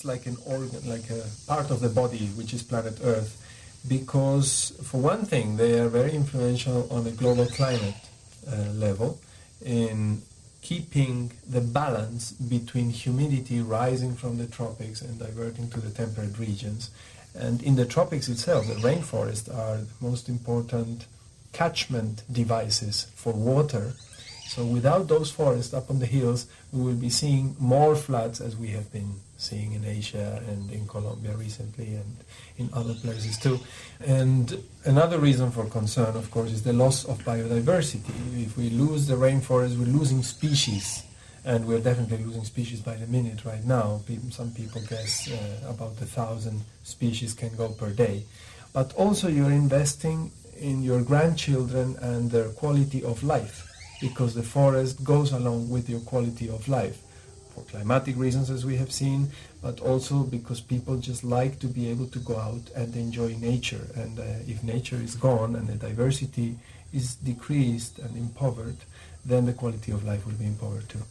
It's like an organ, like a part of the body, which is planet Earth, because for one thing, they are very influential on a global climate uh, level in keeping the balance between humidity rising from the tropics and diverting to the temperate regions. And in the tropics itself, the rainforests are the most important catchment devices for water. So without those forests up on the hills, we will be seeing more floods as we have been seeing in Asia and in Colombia recently and in other places too. And another reason for concern, of course, is the loss of biodiversity. If we lose the rainforest, we're losing species. And we're definitely losing species by the minute right now. Some people guess uh, about a thousand species can go per day. But also you're investing in your grandchildren and their quality of life because the forest goes along with your quality of life for climatic reasons, as we have seen, but also because people just like to be able to go out and enjoy nature. And uh, if nature is gone and the diversity is decreased and impoverished, then the quality of life will be impoverished too.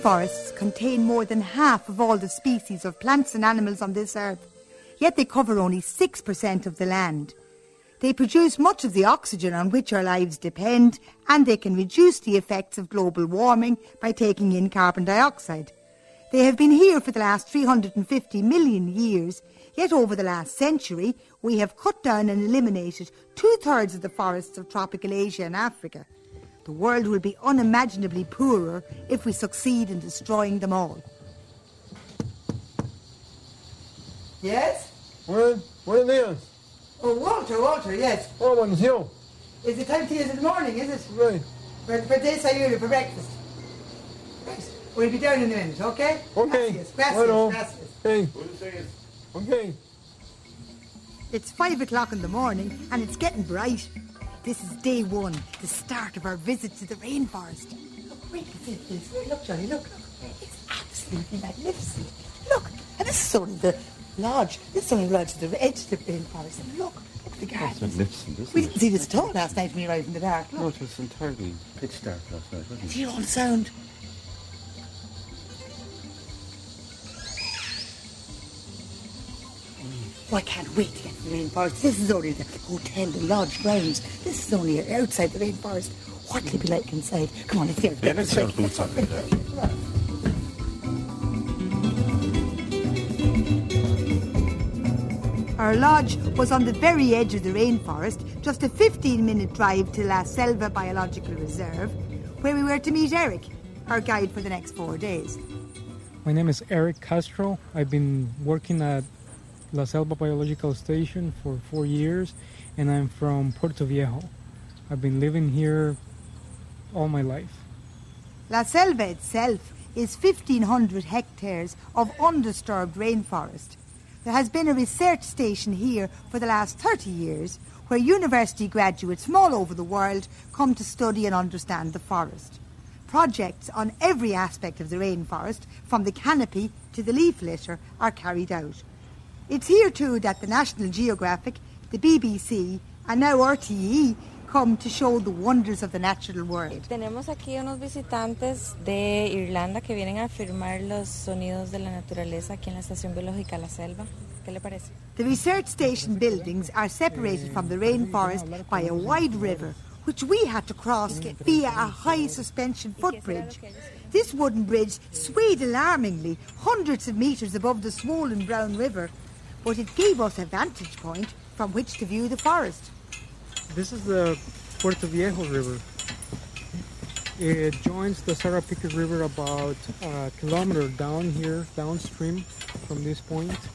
Rainforests contain more than half of all the species of plants and animals on this earth, yet they cover only 6% of the land. They produce much of the oxygen on which our lives depend, and they can reduce the effects of global warming by taking in carbon dioxide. They have been here for the last 350 million years, yet over the last century we have cut down and eliminated two thirds of the forests of tropical Asia and Africa. The world will be unimaginably poorer if we succeed in destroying them all. Yes? Well, buenos días. Oh, Walter, Walter, yes. Oh, buenos días. Is it time to use in the morning, is it? Right. For, for desayuno, for breakfast. Right. We'll be down in a minute, okay? Okay. Gracias, gracias, Bueno. gracias. Hey. Okay. It's five o'clock in the morning and it's getting bright. This is day one, the start of our visit to the rainforest. Look, wait, wait, wait. Look, Johnny, look, look. It's absolutely magnificent. Look, and this is only the lodge. This is only the lodge to the edge of the rainforest. And look, look at the gardens. magnificent, isn't We it? didn't see this at all last night when we arrived in the dark. No, Look, it was entirely pitch dark last night, wasn't it? hear all the sound. Oh, I can't wait to get to the rainforest. This is only the hotel, the lodge grounds. This is only outside the rainforest. What will it be like inside? Come on, let's get Yeah, let's get boots on. Our lodge was on the very edge of the rainforest, just a 15 minute drive to La Selva Biological Reserve, where we were to meet Eric, our guide for the next four days. My name is Eric Castro. I've been working at La Selva Biological Station for four years, and I'm from Puerto Viejo. I've been living here all my life. La Selva itself is 1,500 hectares of undisturbed rainforest. There has been a research station here for the last 30 years where university graduates from all over the world come to study and understand the forest. Projects on every aspect of the rainforest, from the canopy to the leaf litter, are carried out. It's here too that the National Geographic, the BBC, and now RTE come to show the wonders of the natural world. Tenemos aquí unos visitantes de Irlanda que vienen a filmar los sonidos de la naturaleza aquí en la Estación Biológica La Selva. ¿Qué le parece? The research station buildings are separated from the rainforest by a wide river, which we had to cross via a high suspension footbridge. This wooden bridge swayed alarmingly, hundreds of metres above the swollen brown river, but it gave us a vantage point from which to view the forest. This is the Puerto Viejo River. It joins the Sarapiquí River about a kilometer down here, downstream from this point. point,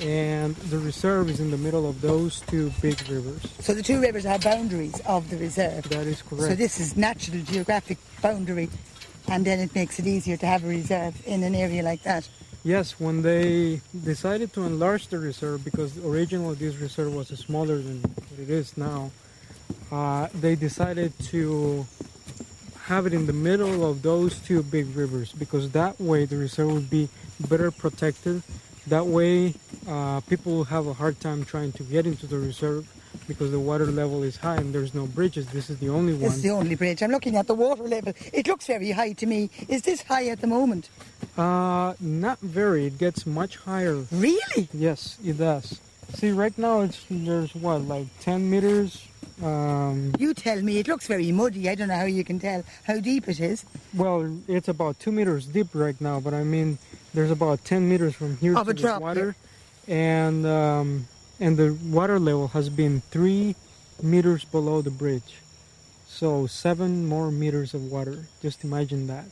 and the reserve is in the middle of those two big rivers. So the two rivers are boundaries of the reserve. That is correct. So this is natural Geographic boundary, and then it makes it easier to have a reserve in an area like that. Yes, when they decided to enlarge the reserve, because originally this reserve was smaller than what it is now, uh, they decided to have it in the middle of those two big rivers because that way the reserve would be better protected. That way, uh, people will have a hard time trying to get into the reserve because the water level is high and there's no bridges. This is the only This one. is the only bridge. I'm looking at the water level. It looks very high to me. Is this high at the moment? Uh, not very. It gets much higher. Really? Yes, it does. See, right now it's there's what like 10 meters. Um, You tell me. It looks very muddy. I don't know how you can tell how deep it is. well, it's about two meters deep right now, but I mean, there's about 10 meters from here Of to a the water, and um, and the water level has been three meters below the bridge, so seven more meters of water. Just imagine that.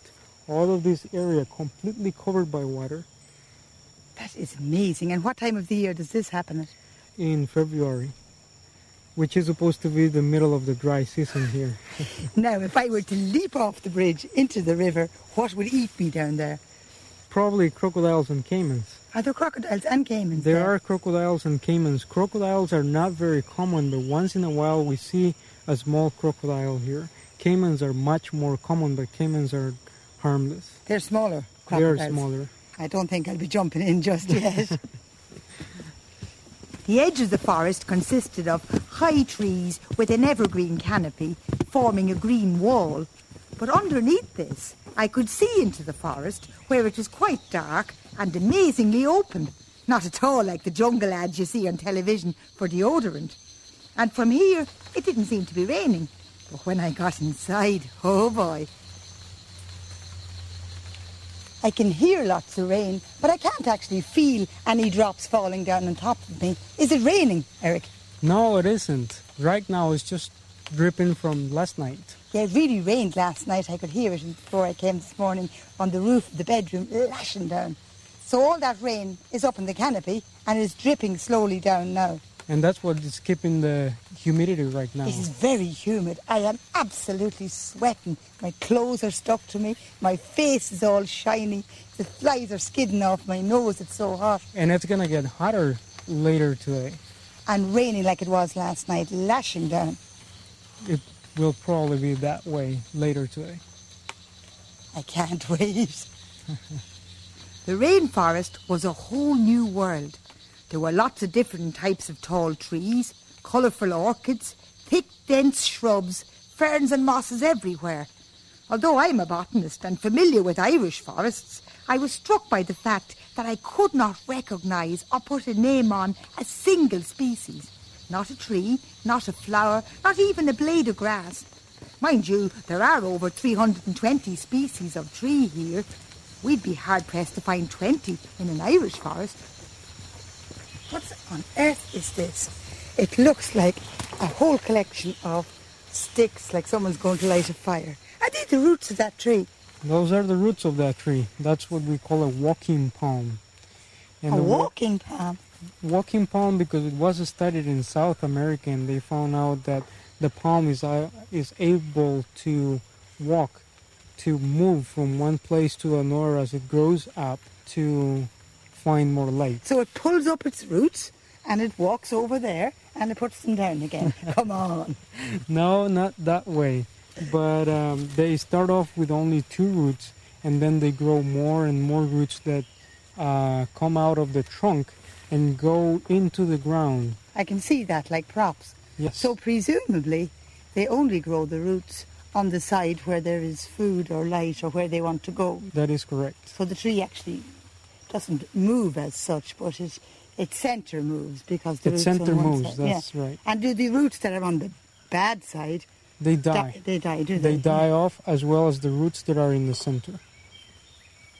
All of this area completely covered by water That is amazing. And what time of the year does this happen at? in February, which is supposed to be the middle of the dry season here. Now, if I were to leap off the bridge into the river, what would eat me down there? Probably crocodiles and caimans. Are there crocodiles and caimans There are crocodiles and caimans. Crocodiles are not very common, but once in a while we see a small crocodile here. Caimans are much more common, but caimans are harmless. They're smaller They are crocodiles. smaller. I don't think I'll be jumping in just yet. the edge of the forest consisted of high trees with an evergreen canopy forming a green wall. But underneath this, I could see into the forest where it was quite dark and amazingly open. Not at all like the jungle ads you see on television for deodorant. And from here, it didn't seem to be raining. But when I got inside, oh boy, I can hear lots of rain, but I can't actually feel any drops falling down on top of me. Is it raining, Eric? No, it isn't. Right now it's just dripping from last night. Yeah, it really rained last night. I could hear it before I came this morning on the roof of the bedroom, lashing down. So all that rain is up in the canopy and is dripping slowly down now. And that's what is keeping the humidity right now. It is very humid. I am absolutely sweating. My clothes are stuck to me. My face is all shiny. The flies are skidding off my nose. It's so hot. And it's gonna get hotter later today. And raining like it was last night, lashing down. It will probably be that way later today. I can't wait. the rainforest was a whole new world. There were lots of different types of tall trees, colourful orchids, thick, dense shrubs, ferns and mosses everywhere. Although I'm a botanist and familiar with Irish forests, I was struck by the fact that I could not recognise or put a name on a single species. Not a tree, not a flower, not even a blade of grass. Mind you, there are over 320 species of tree here. We'd be hard pressed to find 20 in an Irish forest. What on earth is this? It looks like a whole collection of sticks, like someone's going to light a fire. Are they the roots of that tree? Those are the roots of that tree. That's what we call a walking palm. a the wa- walking palm. walking palm because it was studied in South America and they found out that the palm is uh, is able to walk, to move from one place to another as it grows up to find more light. So it pulls up its roots and it walks over there And it puts them down again. Come on. No, not that way. But um, they start off with only two roots, and then they grow more and more roots that uh, come out of the trunk and go into the ground. I can see that like props. Yes. So presumably they only grow the roots on the side where there is food or light or where they want to go. that is correct. So the tree actually doesn't move as such, but it its centre moves because the Its roots center on one moves, side. that's yeah. right. And do the roots that are on the bad side They di- die. they die, do they? They die off as well as the roots that are in the center.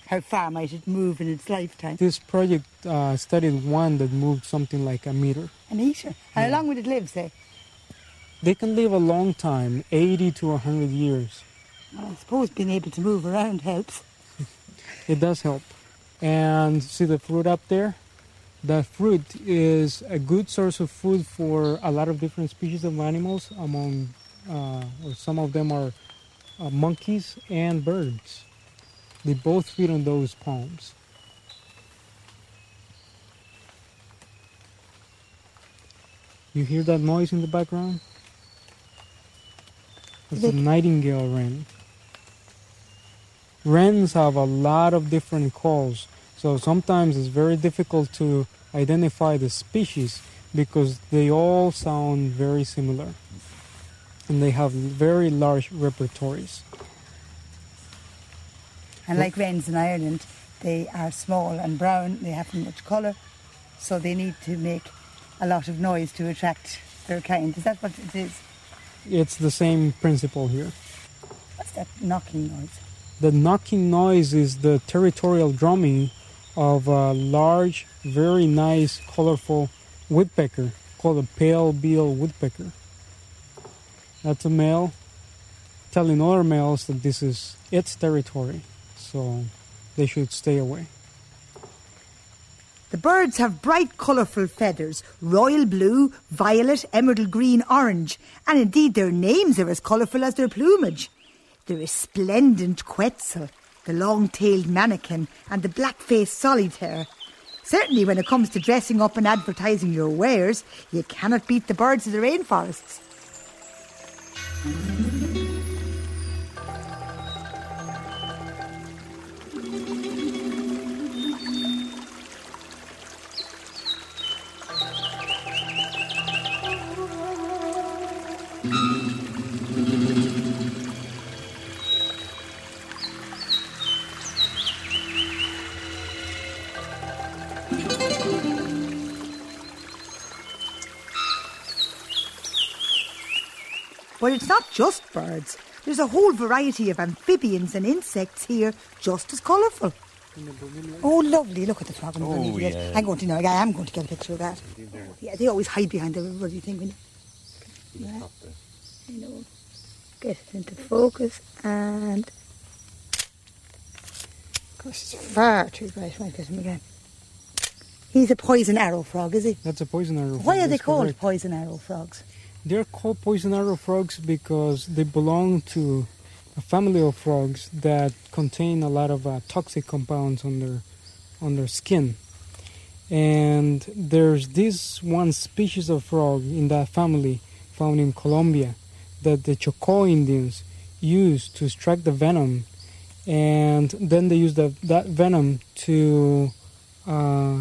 How far might it move in its lifetime? This project uh, studied one that moved something like a meter. A metre. And how long would it live, say? They can live a long time, 80 to 100 years. I suppose being able to move around helps. It does help. And see the fruit up there? The fruit is a good source of food for a lot of different species of animals. Among, uh, or some of them are uh, monkeys and birds. They both feed on those palms. You hear that noise in the background? It's a nightingale wren. Wrens have a lot of different calls, so sometimes it's very difficult to identify the species because they all sound very similar and they have very large repertories. And like wrens in Ireland, they are small and brown, they haven't much colour, so they need to make a lot of noise to attract their kind. Is that what it is? It's the same principle here. What's that knocking noise? The knocking noise is the territorial drumming of a large, very nice, colorful woodpecker called a pale bill woodpecker. That's a male telling other males that this is its territory, so they should stay away. The birds have bright, colourful feathers royal blue, violet, emerald green, orange, and indeed their names are as colourful as their plumage. The resplendent quetzal, the long tailed manakin, and the black faced solitaire. Certainly, when it comes to dressing up and advertising your wares, you cannot beat the birds of the rainforests. But it's not just birds. There's a whole variety of amphibians and insects here, just as colourful. Oh, lovely. Look at the frog. Oh, yeah. I'm going to know. I am going to get a picture of that. Yeah, they always hide behind do you think? Yeah. I know. Get it into focus and. Gosh, it's far too bright. Might get him again. He's a poison arrow frog, is he? That's a poison arrow. Why frog, are they that's called correct. poison arrow frogs? They're called poison arrow frogs because they belong to a family of frogs that contain a lot of uh, toxic compounds on their on their skin. And there's this one species of frog in that family found in Colombia that the Chocó Indians use to extract the venom, and then they use the, that venom to uh,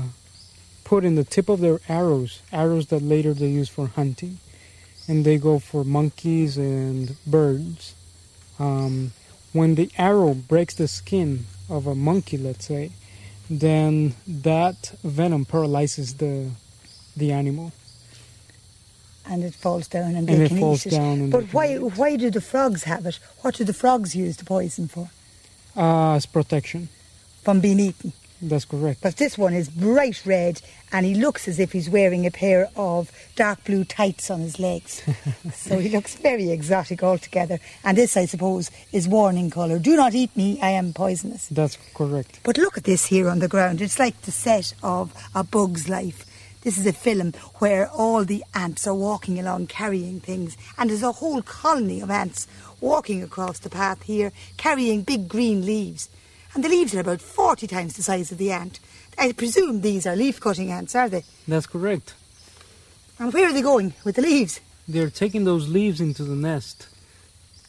put in the tip of their arrows, arrows that later they use for hunting and they go for monkeys and birds. Um, when the arrow breaks the skin of a monkey, let's say, then that venom paralyzes the the animal. And it falls down and, And they it can falls eat it. but why it. why do the frogs have it? What do the frogs use the poison for? Uh, as protection. From being eaten. That's correct. But this one is bright red and he looks as if he's wearing a pair of dark blue tights on his legs. so he looks very exotic altogether. And this, I suppose, is warning colour. Do not eat me, I am poisonous. That's correct. But look at this here on the ground. It's like the set of A Bug's Life. This is a film where all the ants are walking along carrying things, and there's a whole colony of ants walking across the path here carrying big green leaves. And the leaves are about 40 times the size of the ant. I presume these are leaf cutting ants, are they? That's correct. And where are they going with the leaves? They're taking those leaves into the nest.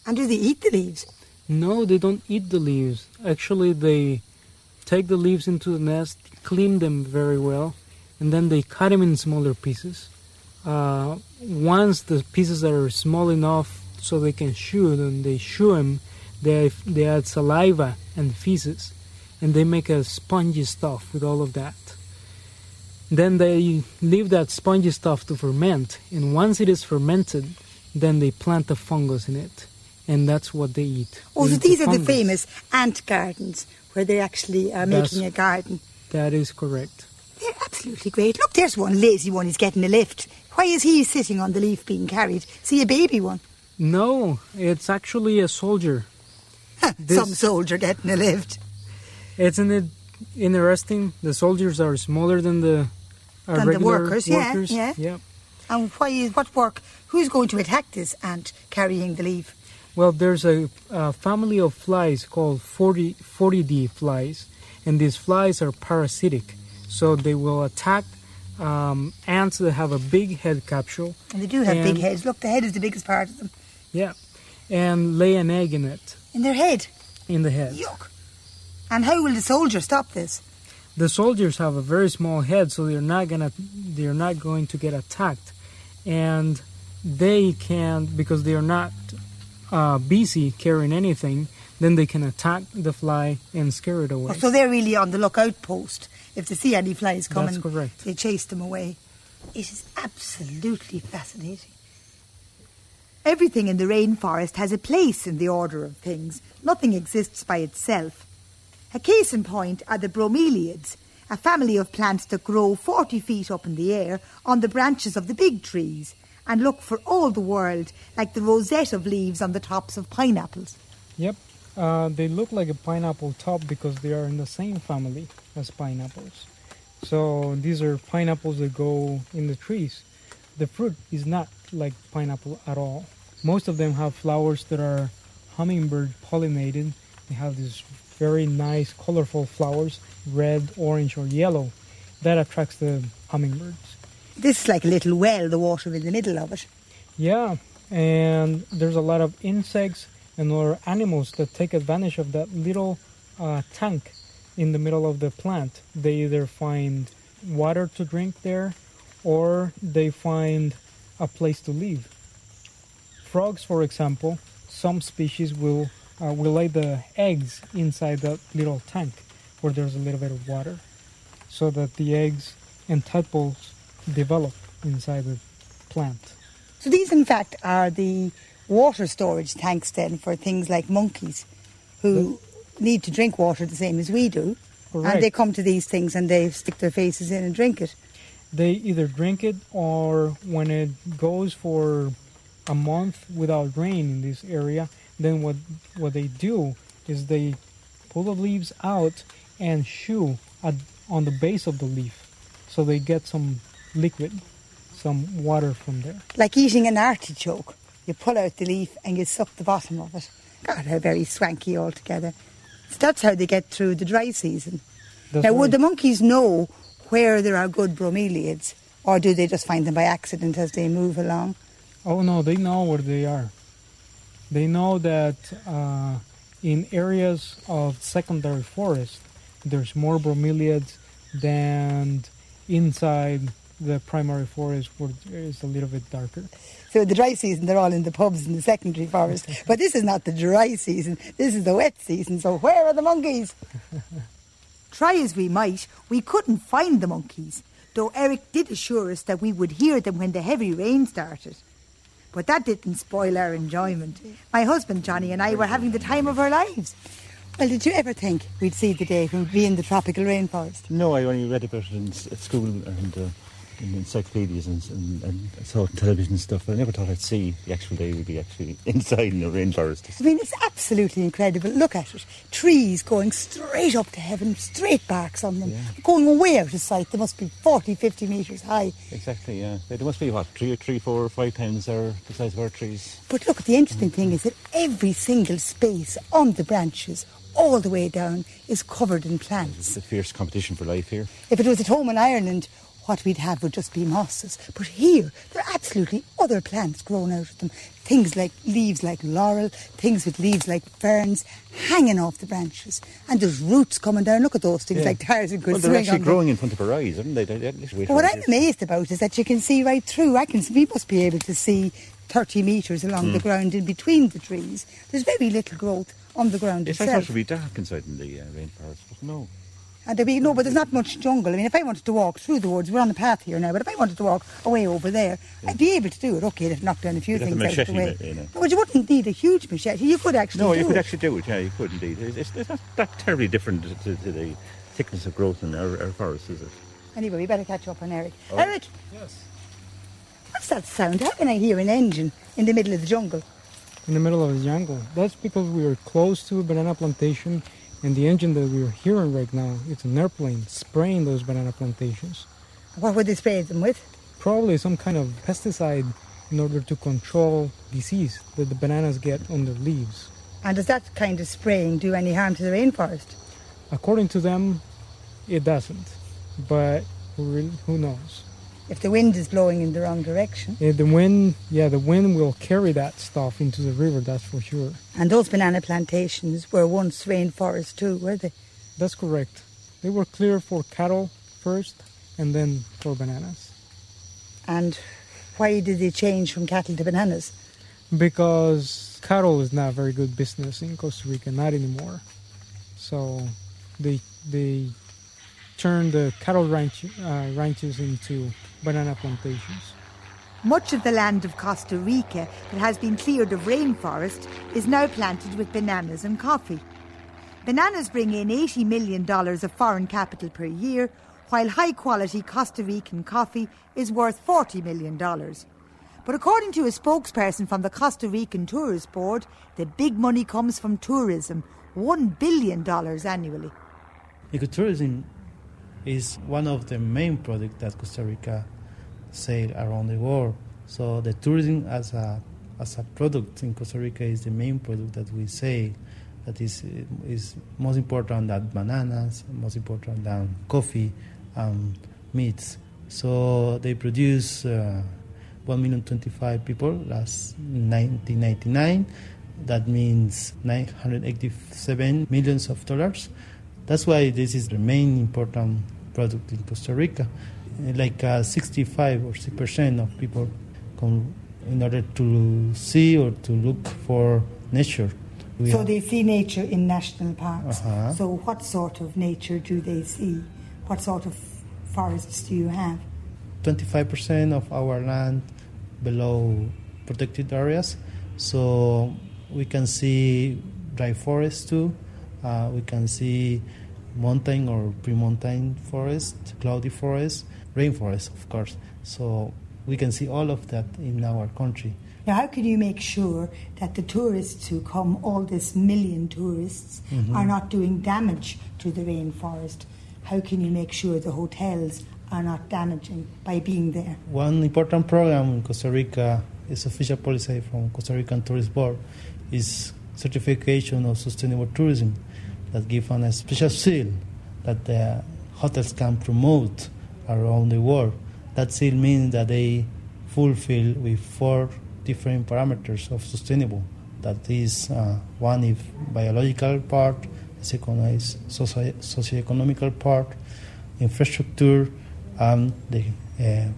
And do they eat the leaves? No, they don't eat the leaves. Actually, they take the leaves into the nest, clean them very well, and then they cut them in smaller pieces. Uh, once the pieces are small enough so they can chew them, they chew them, they, they add saliva and feces, and they make a spongy stuff with all of that. Then they leave that spongy stuff to ferment, and once it is fermented, then they plant the fungus in it, and that's what they eat. Oh, They so eat the these are the famous ant gardens where they actually are That's- making a garden. That is correct. They're absolutely great. Look, there's one lazy one. He's getting a lift. Why is he sitting on the leaf being carried? See a baby one? No, it's actually a soldier. This- Some soldier getting a lift. Isn't it interesting? The soldiers are smaller than the, uh, Than the regular workers, yeah, workers. yeah. Yep. And why is what work? Who's going to attack this ant carrying the leaf? Well, there's a, a family of flies called 40, phorid flies, and these flies are parasitic. So they will attack um, ants that have a big head capsule. And they do have big heads. Look, the head is the biggest part of them. Yeah. And lay an egg in it, In their head. in the head. Yuck. And how will the soldier stop this? the soldiers have a very small head, so they're not gonna they're not going to get attacked, and they can because they are not uh, busy carrying anything. Then they can attack the fly and scare it away. Oh, so they're really on the lookout post. If they see any flies coming, they chase them away. It is absolutely fascinating. Everything in the rainforest has a place in the order of things. Nothing exists by itself. A case in point are the bromeliads, a family of plants that grow 40 feet up in the air on the branches of the big trees and look for all the world like the rosette of leaves on the tops of pineapples. Yep, uh, they look like a pineapple top because they are in the same family as pineapples. So these are pineapples that go in the trees. The fruit is not like pineapple at all. Most of them have flowers that are hummingbird pollinated. They have these very nice, colorful flowers, red, orange, or yellow. That attracts the hummingbirds. This is like a little well, the water in the middle of it. Yeah, and there's a lot of insects and other animals that take advantage of that little uh, tank in the middle of the plant. They either find water to drink there or they find a place to live. Frogs, for example, some species will uh, will lay the eggs inside that little tank where there's a little bit of water so that the eggs and tadpoles develop inside the plant. So these, in fact, are the water storage tanks then for things like monkeys who need to drink water the same as we do. And they come to these things and they stick their faces in and drink it. they either drink it or when it goes for a month without rain in this area then what what they do is they pull the leaves out and chew at, on the base of the leaf so they get some liquid some water from there Like eating an artichoke. You pull out the leaf and you suck the bottom of it. God, how very swanky altogether. So that's how they get through the dry season. That's now, would the monkeys know where there are good bromeliads? Or do they just find them by accident as they move along? Oh no, they know where they are. They know that uh, in areas of secondary forest, there's more bromeliads than inside the primary forest where it's a little bit darker. So the dry season, they're all in the pubs in the secondary forest. But this is not the dry season. This is the wet season. So where are the monkeys? Try as we might, we couldn't find the monkeys. Though Eric did assure us that we would hear them when the heavy rain started. But that didn't spoil our enjoyment. My husband Johnny and I were having the time of our lives. Well, did you ever think we'd see the day when we'd be in the tropical rainforest? No, I only read about it in, at school and uh, in encyclopedias and, and, and saw it on television and stuff. But I never thought I'd see the actual day we'd be actually inside in the rainforest. I mean, it's absolutely incredible. Look at it. Trees going straight up to heaven, straight barks on them, going way out of sight. They must be 40, 50 metres high. Exactly, yeah. They must be what three, three, four, or five times the size of our trees. But look, the interesting thing is that every single space on the branches, all the way down, is covered in plants. It's a fierce competition for life here. If it was at home in Ireland, what we'd have would just be mosses. But here, there are absolutely other plants growing out of them. Things like leaves like laurel, things with leaves like ferns hanging off the branches. And there's roots coming down. Look at those things Yeah. like Tarzan could Well, they're actually on them. growing in front of our eyes, aren't they? They- they- let's wait But what I'm amazed about is that you can see right through. I can, we must be able to see 30 metres along Hmm. the ground in between the trees. There's very little growth on the ground Yes, I thought it itself. would be dark inside in the uh, rainforest, but no. And there be no, but there's not much jungle. I mean, if I wanted to walk through the woods, we're on the path here now. But if I wanted to walk away over there, I'd be able to do it. Okay, they've knocked down a few You'd have things a out of the way. machete, you know. No, but you wouldn't need a huge machete. You could actually. No, do you could it. actually do it. Yeah, you could indeed. It's, it's, it's not that terribly different to, to, to the thickness of growth in our, our forests, is it? Anyway, we better catch up on Eric. Oh. Eric, Yes. what's that sound? How can I hear an engine in the middle of the jungle? in the middle of the jungle. That's because we are close to a banana plantation, and the engine that we're hearing right now, it's an airplane spraying those banana plantations. What would they spray them with? Probably some kind of pesticide in order to control disease that the bananas get on their leaves. And does that kind of spraying do any harm to the rainforest? According to them, it doesn't, but who knows? If the wind is blowing in the wrong direction. Yeah, the wind, yeah, the wind will carry that stuff into the river. That's for sure. And those banana plantations were once rainforest too, were they? That's correct. They were cleared for cattle first, and then for bananas. And why did they change from cattle to bananas? because cattle is not very good business in Costa Rica, not anymore. So they they turned the cattle ranch, uh, ranches into banana plantations. Much of the land of Costa Rica that has been cleared of rainforest is now planted with bananas and coffee. Bananas bring in $80 million of foreign capital per year, while high quality Costa Rican coffee is worth $40 million. But according to a spokesperson from the Costa Rican Tourist Board, the big money comes from tourism $1 billion annually. Ecotourism is one of the main products that Costa Rica sell around the world. So the tourism as a as a product in Costa Rica is the main product that we say that is is most important than bananas, most important than coffee, and meats. So they produce uh, 1 million 25 people last 1999. That means 987 millions of dollars. That's why this is the main important product in Costa Rica. Uh, Like uh, 65 or 6 percent of people come in order to see or to look for nature. We So they see nature in national parks. Uh-huh. So what sort of nature do they see? What sort of forests do you have? 25% of our land below protected areas. So we can see dry forests too. Uh, we can see mountain or pre-mountain forest, cloudy forest, rainforest, of course. So we can see all of that in our country. Now, how can you make sure that the tourists who come, all this million tourists, Mm-hmm. are not doing damage to the rainforest? How can you make sure the hotels are not damaging by being there? One important program in Costa Rica is official policy from Costa Rican Tourist Board is certification of sustainable tourism that give on a special seal that the hotels can promote around the world. That seal means that they fulfill with four different parameters of sustainable. That is uh, one is biological part, the second is socio- socioeconomical part, infrastructure, and the uh,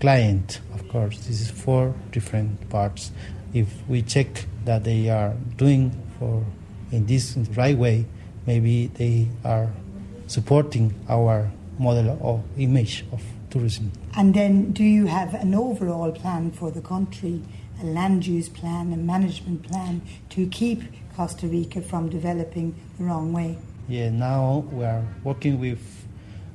client, of course. This is four different parts. If we check that they are doing for in this right way, maybe they are supporting our model or image of tourism. And then, do you have an overall plan for the country, a land use plan, a management plan to keep Costa Rica from developing the wrong way? Yeah, now we are working with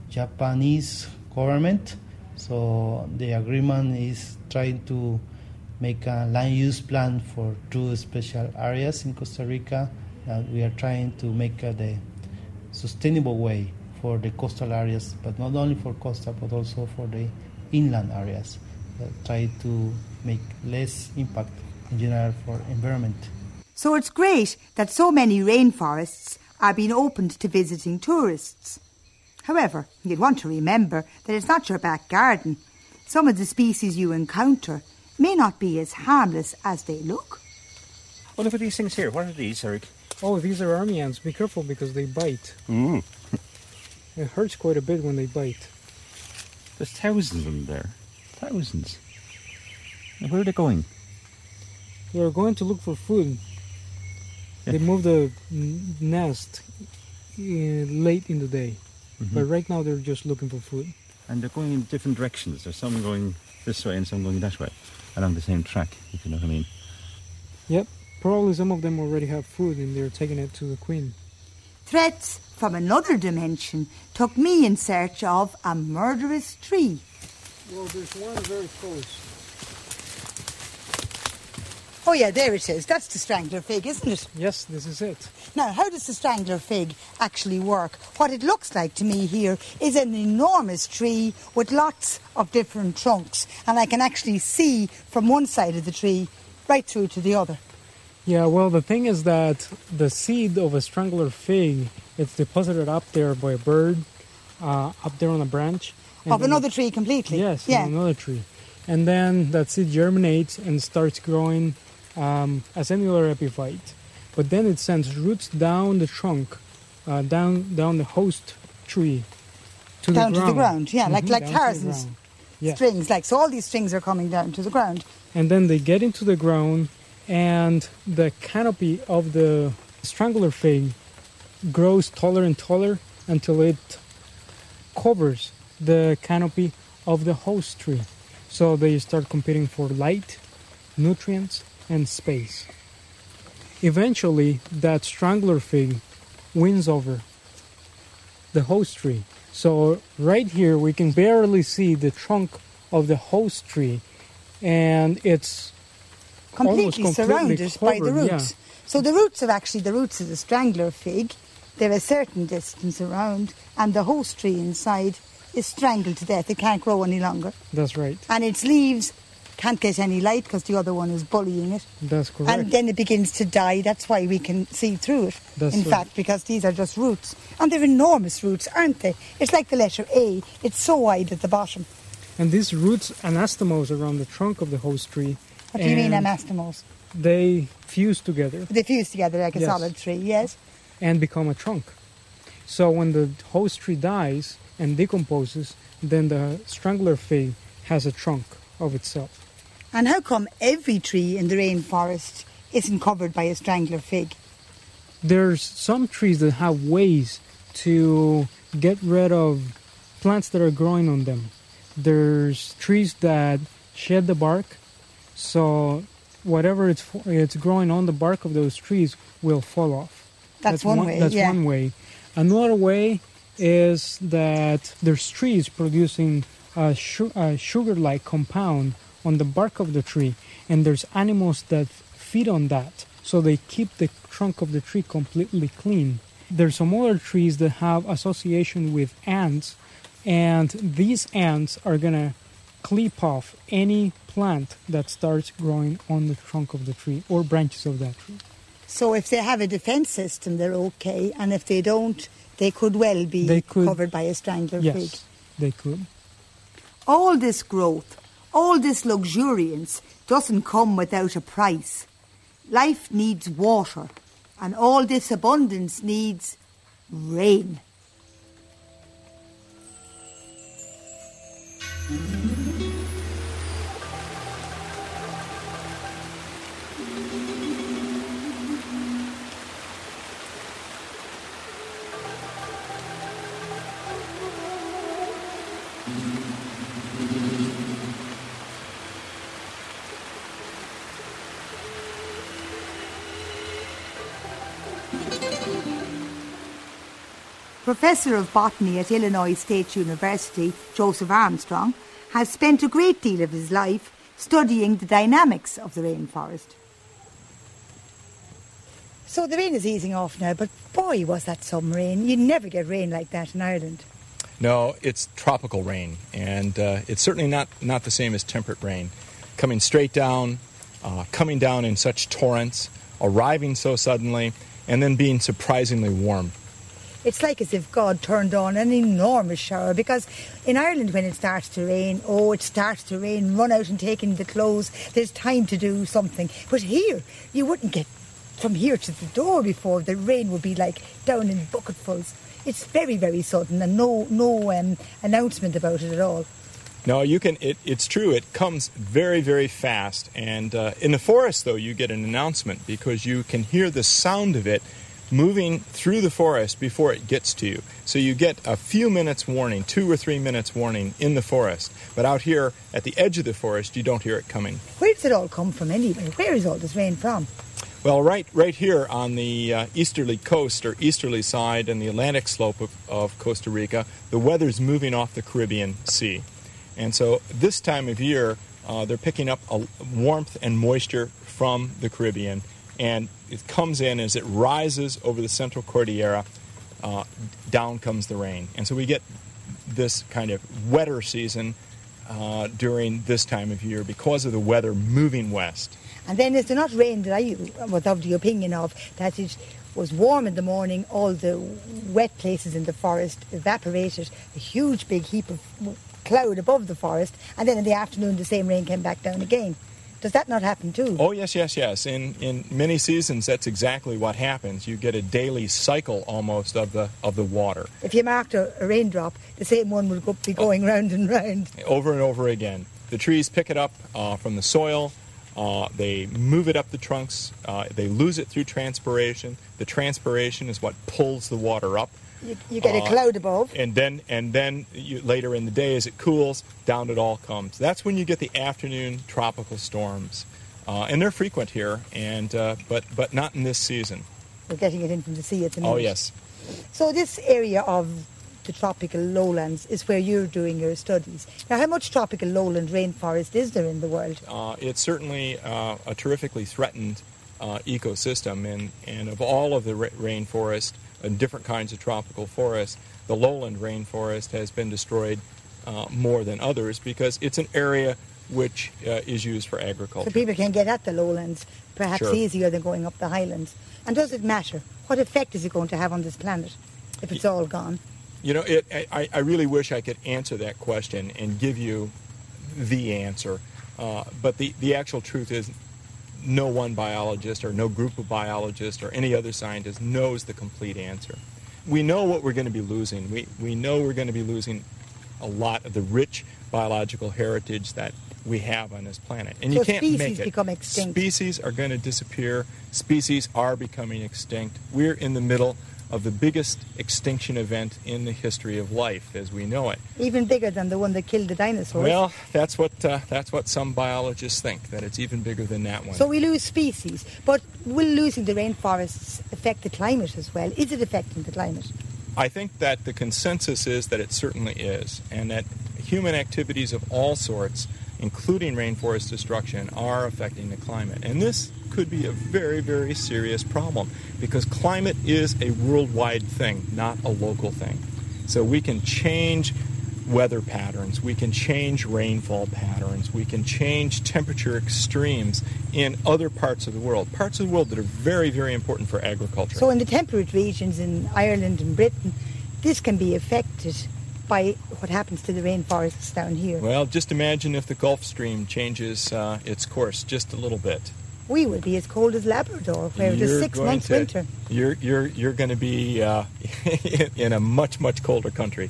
Japanese government. So the agreement is trying to make a land use plan for two special areas in Costa Rica. Uh, we are trying to make uh, the sustainable way for the coastal areas, but not only for coastal, but also for the inland areas. Uh, try to make less impact in general for environment. So it's great that so many rainforests are being opened to visiting tourists. However, you'd want to remember that it's not your back garden. Some of the species you encounter may not be as harmless as they look. What look at these things here. What are these, Eric? Oh, these are army ants. Be careful because they bite. Mm. It hurts quite a bit when they bite. There's thousands of them there. Thousands. Now, where are they going? They're going to look for food. They move the n- nest uh, late in the day, but right now they're just looking for food. And they're going in different directions. There's some going this way and some going that way, along the same track, if you know what I mean. Yep, probably some of them already have food and they're taking it to the queen. Threats from another dimension took me in search of a murderous tree. Well, there's one very close. Oh, yeah, there it is. That's the strangler fig, isn't it? Yes, this is it. Now, how does the strangler fig actually work? What it looks like to me here is an enormous tree with lots of different trunks, and I can actually see from one side of the tree right through to the other. Yeah, well, the thing is that the seed of a strangler fig it's deposited up there by a bird, uh, up there on a branch. of another it- tree completely. Yes, Yeah. another tree. And then that seed germinates and starts growing um, as any epiphyte. But then it sends roots down the trunk, uh, down down the host tree, to Down the to the ground, yeah, like- Mhm, like down to the Tarzan's ground. Yeah. Strings, like so, all these strings are coming down to the ground. and then they get into the ground and the canopy of the strangler fig grows taller and taller until it covers the canopy of the host tree. So they start competing for light nutrients and space. Eventually that strangler fig wins over the host tree. So right here we can barely see the trunk of the host tree. And it's completely, surrounded by the roots. yeah. So the roots are actually the roots of the strangler fig. They're a certain distance around, and the host tree inside is strangled to death. It can't grow any longer, That's right. and its leaves can't get any light because the other one is bullying it. That's correct. And then it begins to die. That's why we can see through it. That's in right. fact, because these are just roots, and they're enormous roots, aren't they? It's like the letter A. It's so wide at the bottom. And these roots anastomose around the trunk of the host tree. What do you mean, anastomose? They fuse together They fuse together like a Yes. solid tree. Yes. and become a trunk. So when the host tree dies and decomposes, then the strangler fig has a trunk of itself. And how come every tree in the rainforest isn't covered by a strangler fig? There's some trees that have ways to get rid of plants that are growing on them. There's trees that shed the bark, so whatever it's it's growing on the bark of those trees will fall off. That's one way, That's yeah. one way. Another way is that there's trees producing a, su- a sugar-like compound on the bark of the tree, and there's animals that feed on that, so they keep the trunk of the tree completely clean. There's some other trees that have association with ants, and these ants are gonna clip off any plant that starts growing on the trunk of the tree or branches of that tree. So if they have a defence system, they're okay, and if they don't, they could well be could- covered by a strangler fig. Yes, they could. All this growth, all this luxuriance doesn't come without a price. Life needs water, and all this abundance needs rain. Professor of Botany at Illinois State University, Joseph Armstrong, has spent a great deal of his life studying the dynamics of the rainforest. So the rain is easing off now, but boy, was that some rain. You never get rain like that in Ireland. No, it's tropical rain, and uh, it's certainly not, not the same as temperate rain. Coming straight down, uh, coming down in such torrents, arriving so suddenly, and then being surprisingly warm. It's like as if God turned on an enormous shower because in Ireland, when it starts to rain, oh, it starts to rain, run out and take in the clothes, there's time to do something. But here, you wouldn't get from here to the door before the rain would be like down in bucketfuls. It's very, very sudden and no, no um, announcement about it at all. No, you can. It, it's true. It comes very, very fast. And uh, in the forest, though, you get an announcement because you can hear the sound of it moving through the forest before it gets to you. So you get a few minutes warning, two or three minutes warning in the forest. But out here at the edge of the forest, you don't hear it coming. Where does it all come from anyway? Where is all this rain from? Well, right, right here on the uh, easterly coast or easterly side and the Atlantic slope of, of Costa Rica, the weather's moving off the Caribbean Sea. And so this time of year, uh, they're picking up a warmth and moisture from the Caribbean, and it comes in as it rises over the central Cordillera. Uh, down comes the rain, and so we get this kind of wetter season uh, during this time of year because of the weather moving west. And then it's not rain that I was of the opinion of that it was warm in the morning, all the wet places in the forest evaporated, a huge big heap of cloud above the forest, and then in the afternoon the same rain came back down again. Does that not happen too? Oh yes, yes, yes. In in many seasons, that's exactly what happens. You get a daily cycle almost of the of the water. If you marked a, a raindrop, the same one would go, be going oh. round and round. Over and over again. The trees pick it up uh, from the soil. Uh, they move it up the trunks. Uh, they lose it through transpiration. The transpiration is what pulls the water up. You, you get a uh, cloud above. And then, and then you, later in the day, as it cools, down it all comes. That's when you get the afternoon tropical storms, uh, and they're frequent here, and uh, but but not in this season. We're getting it in from the sea at the moment. Oh yes. So this area of the tropical lowlands is where you're doing your studies. Now, how much tropical lowland rainforest is there in the world? Uh, it's certainly uh, a terrifically threatened uh, ecosystem, and, and of all of the ra- rainforest and different kinds of tropical forests, the lowland rainforest has been destroyed uh, more than others because it's an area which uh, is used for agriculture. So people can get at the lowlands perhaps sure. easier than going up the highlands. And does it matter? What effect is it going to have on this planet if it's all gone? You know, it, I, I really wish I could answer that question and give you the answer. Uh, but the, the actual truth is no one biologist or no group of biologists or any other scientist knows the complete answer. We know what we're going to be losing. We, we know we're going to be losing a lot of the rich biological heritage that we have on this planet. And so you can't make it. Become extinct. Species are going to disappear. Species are becoming extinct. We're in the middle of the biggest extinction event in the history of life as we know it. Even bigger than the one that killed the dinosaurs. Well, that's what uh, that's what some biologists think that it's even bigger than that one. So we lose species, but will losing the rainforests affect the climate as well? Is it affecting the climate? I think that the consensus is that it certainly is, and that human activities of all sorts, including rainforest destruction, are affecting the climate. And this could be a very, very serious problem because climate is a worldwide thing, not a local thing. So we can change weather patterns, we can change rainfall patterns, we can change temperature extremes in other parts of the world, parts of the world that are very, very important for agriculture. So, in the temperate regions in Ireland and Britain, this can be affected by what happens to the rainforests down here. Well, just imagine if the Gulf Stream changes uh, its course just a little bit we would be as cold as Labrador, where it is six months to, winter. You're you're you're going to be uh, in a much much colder country.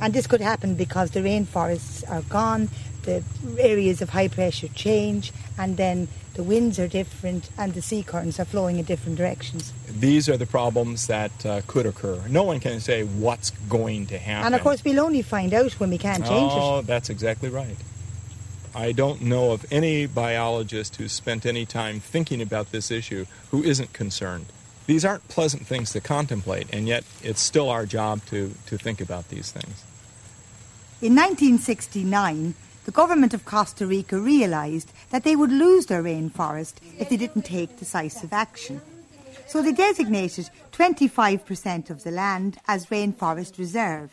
And this could happen because the rainforests are gone, the areas of high pressure change, and then the winds are different and the sea currents are flowing in different directions. These are the problems that uh, could occur. No one can say what's going to happen. And of course, we'll only find out when we can't change oh, it. Oh, that's exactly right. I don't know of any biologist who's spent any time thinking about this issue who isn't concerned. These aren't pleasant things to contemplate, and yet it's still our job to, to think about these things. In 1969, the government of Costa Rica realized that they would lose their rainforest if they didn't take decisive action. So they designated 25% of the land as rainforest reserve.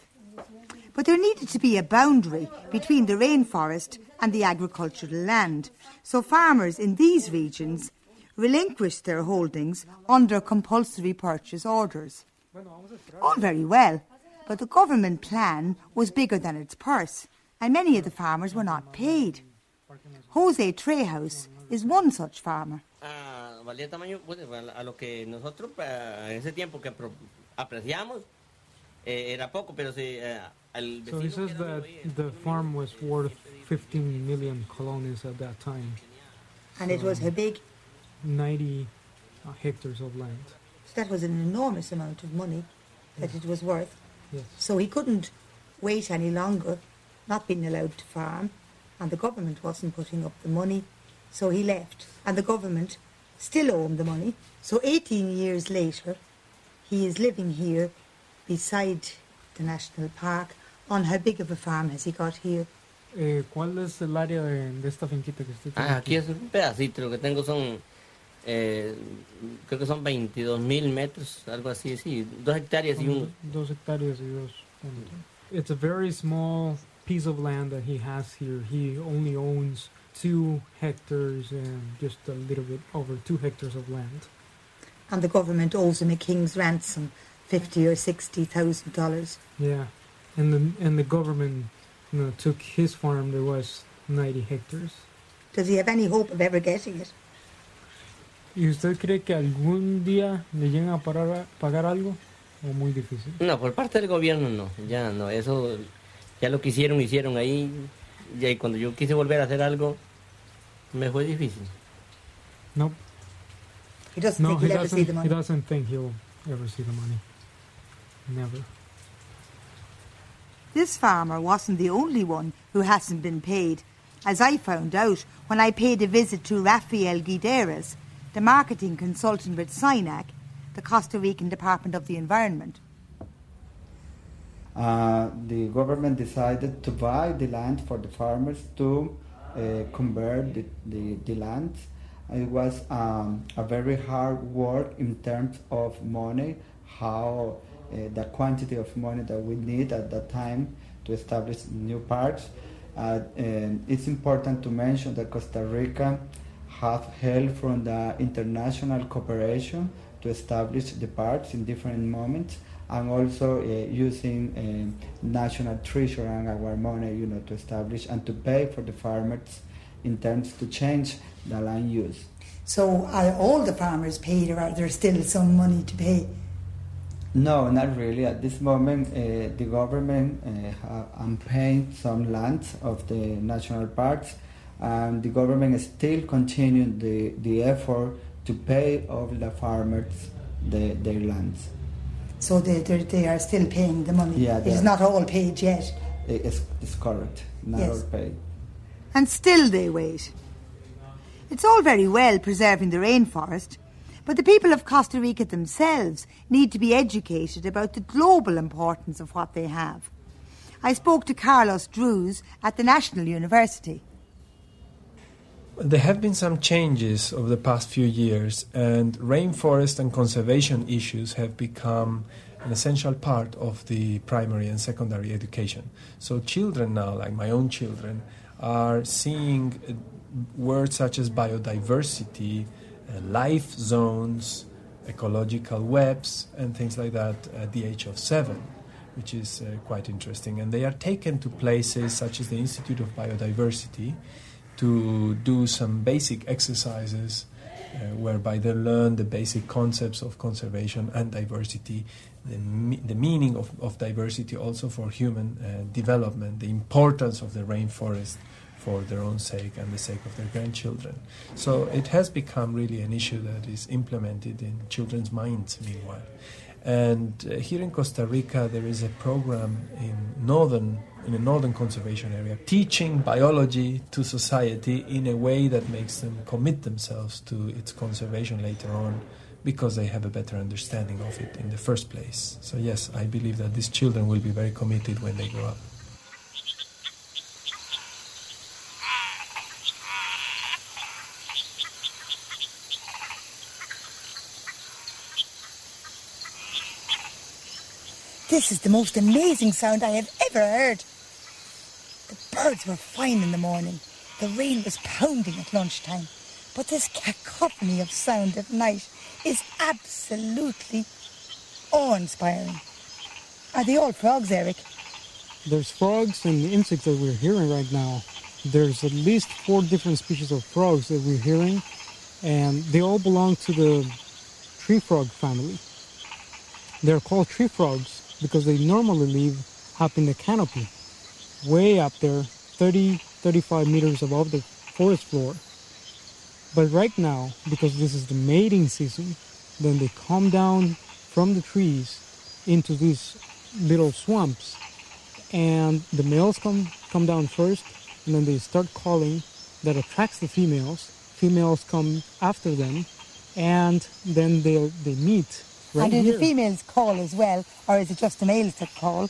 But there needed to be a boundary between the rainforest and the agricultural land, so farmers in these regions relinquished their holdings under compulsory purchase orders. All very well, but the government plan was bigger than its purse, and many of the farmers were not paid. Jose Trejos is one such farmer. Ah, valía tamaño pues, a lo que nosotros en ese tiempo que apreciamos eh, era poco, pero si eh, al So he says that the farm was worth 15 million colones at that time. And it was a big? 90 uh, hectares of land. So that was an enormous amount of money that it was worth. Yes. So he couldn't wait any longer, not being allowed to farm, and the government wasn't putting up the money, so he left. And the government still owe him the money. So 18 years later, he is living here beside the national park. On how big of a farm has he got here? Eh, ¿Cuál es el área de, de esta finquita que usted tiene Ah, aquí es un pedacito, lo que tengo son, eh, creo que son 22 mil metros, algo así, sí, dos hectáreas y un... Dos hectáreas y dos. It's a very small piece of land that he has here. He only owns two hectares and just a little bit over two hectares of land. And the government owes him a king's ransom, fifty or sixty thousand dollars. Yeah, and the and the government, you know, took his farm. There was 90 hectares. Does he have any hope of ever getting it? ¿Y usted cree que algún día le lleguen a parar, pagar algo? ¿O muy difícil? No, por parte del gobierno no, ya no, eso ya lo que hicieron, hicieron ahí, y ahí cuando yo quise volver a hacer algo, me fue difícil. No. He doesn't no, think he he'll ever see the money. He doesn't think he'll ever see the money. Never. This farmer wasn't the only one who hasn't been paid, as I found out when I paid a visit to Rafael Guideras, the marketing consultant with SINAC, the Costa Rican Department of the Environment. Uh, the government decided to buy the land for the farmers to uh, convert the, the, the land. It was um, a very hard work in terms of money, how uh, the quantity of money that we need at that time to establish new parks. Uh, it's important to mention that Costa Rica have help from the international cooperation to establish the parks in different moments and also uh, using uh, national treasure and our money you know to establish and to pay for the farmers in terms to change the land use. So are all the farmers paid or are there still some money to pay? no not really. At this moment uh, the government uh, have unpaid some lands of the national parks and the government is still continuing the, the effort to pay all the farmers the, their lands So they, they, are still paying the money. Yeah, it they is are. not all paid yet. It's, it's correct. Not Yes. all paid. And still they wait. It's all very well preserving the rainforest, but the people of Costa Rica themselves need to be educated about the global importance of what they have. I spoke to Carlos Drews at the National University. There have been some changes over the past few years, and rainforest and conservation issues have become an essential part of the primary and secondary education. So, children now, like my own children, are seeing uh, words such as biodiversity, uh, life zones, ecological webs, and things like that at the age of seven which is uh, quite interesting. And they are taken to places such as the Institute of Biodiversity to do some basic exercises uh, whereby they learn the basic concepts of conservation and diversity, the, me- the meaning of, of diversity also for human uh, development, the importance of the rainforest for their own sake and the sake of their grandchildren. So it has become really an issue that is implemented in children's minds meanwhile. And uh, here in Costa Rica, there is a program in northern in a northern conservation area, teaching biology to society in a way that makes them commit themselves to its conservation later on, because they have a better understanding of it in the first place. So yes, I believe that these children will be very committed when they grow up. This is the most amazing sound I have ever heard. The birds were fine in the morning. The rain was pounding at lunchtime. But this cacophony of sound at night is absolutely awe-inspiring. Are they all frogs, Eric? There's frogs and insects that we're hearing right now. There's at least four different species of frogs that we're hearing, and they all belong to the tree frog family. They're called tree frogs because they normally live up in the canopy, way up there, 30, 35 meters above the forest floor. But right now, because this is the mating season, then they come down from the trees into these little swamps and the males come come down first and then they start calling that attracts the females females come after them and then they they meet right and do here. the females call as well, or is it just the males that call?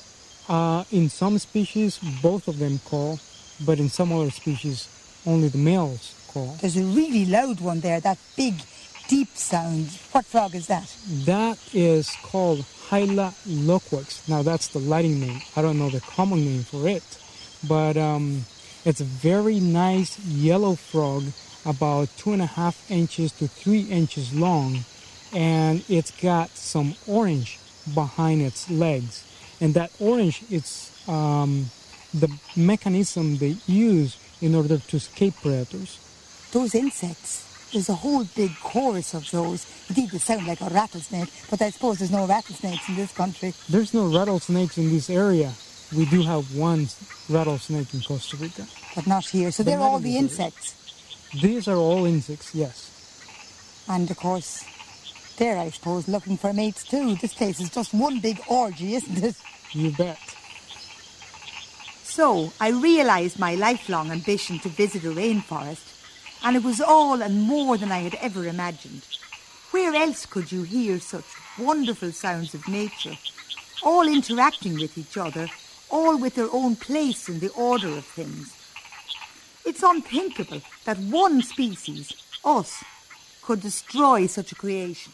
Uh, in some species, both of them call, but in some other species, only the males call. There's a really loud one there, that big, deep sound. What frog is that? That is called Hyla loquax. Now, that's the Latin name. I don't know the common name for it, but um, it's a very nice yellow frog, about two and a half inches to three inches long, and it's got some orange behind its legs. And that orange is um, the mechanism they use in order to escape predators. Those insects. There's a whole big chorus of those. Indeed, they sound like a rattlesnake, but I suppose there's no rattlesnakes in this country. There's no rattlesnakes in this area. We do have one rattlesnake in Costa Rica. But not here. So But they're all the area. insects. These are all insects, yes. And of course, they're, I suppose, looking for mates too. This place is just one big orgy, isn't it? You bet. So I realised my lifelong ambition to visit a rainforest, and it was all and more than I had ever imagined. Where else could you hear such wonderful sounds of nature, all interacting with each other, all with their own place in the order of things? It's unthinkable that one species, us, could destroy such a creation.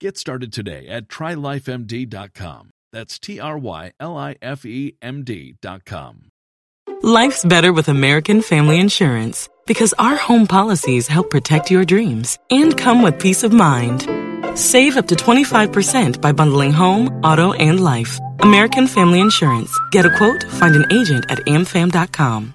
Get started today at trylifemd.com. That's T R Y L I F E M D.com. Life's better with American Family Insurance because our home policies help protect your dreams and come with peace of mind. Save up to 25% by bundling home, auto, and life. American Family Insurance. Get a quote, find an agent at amfam.com.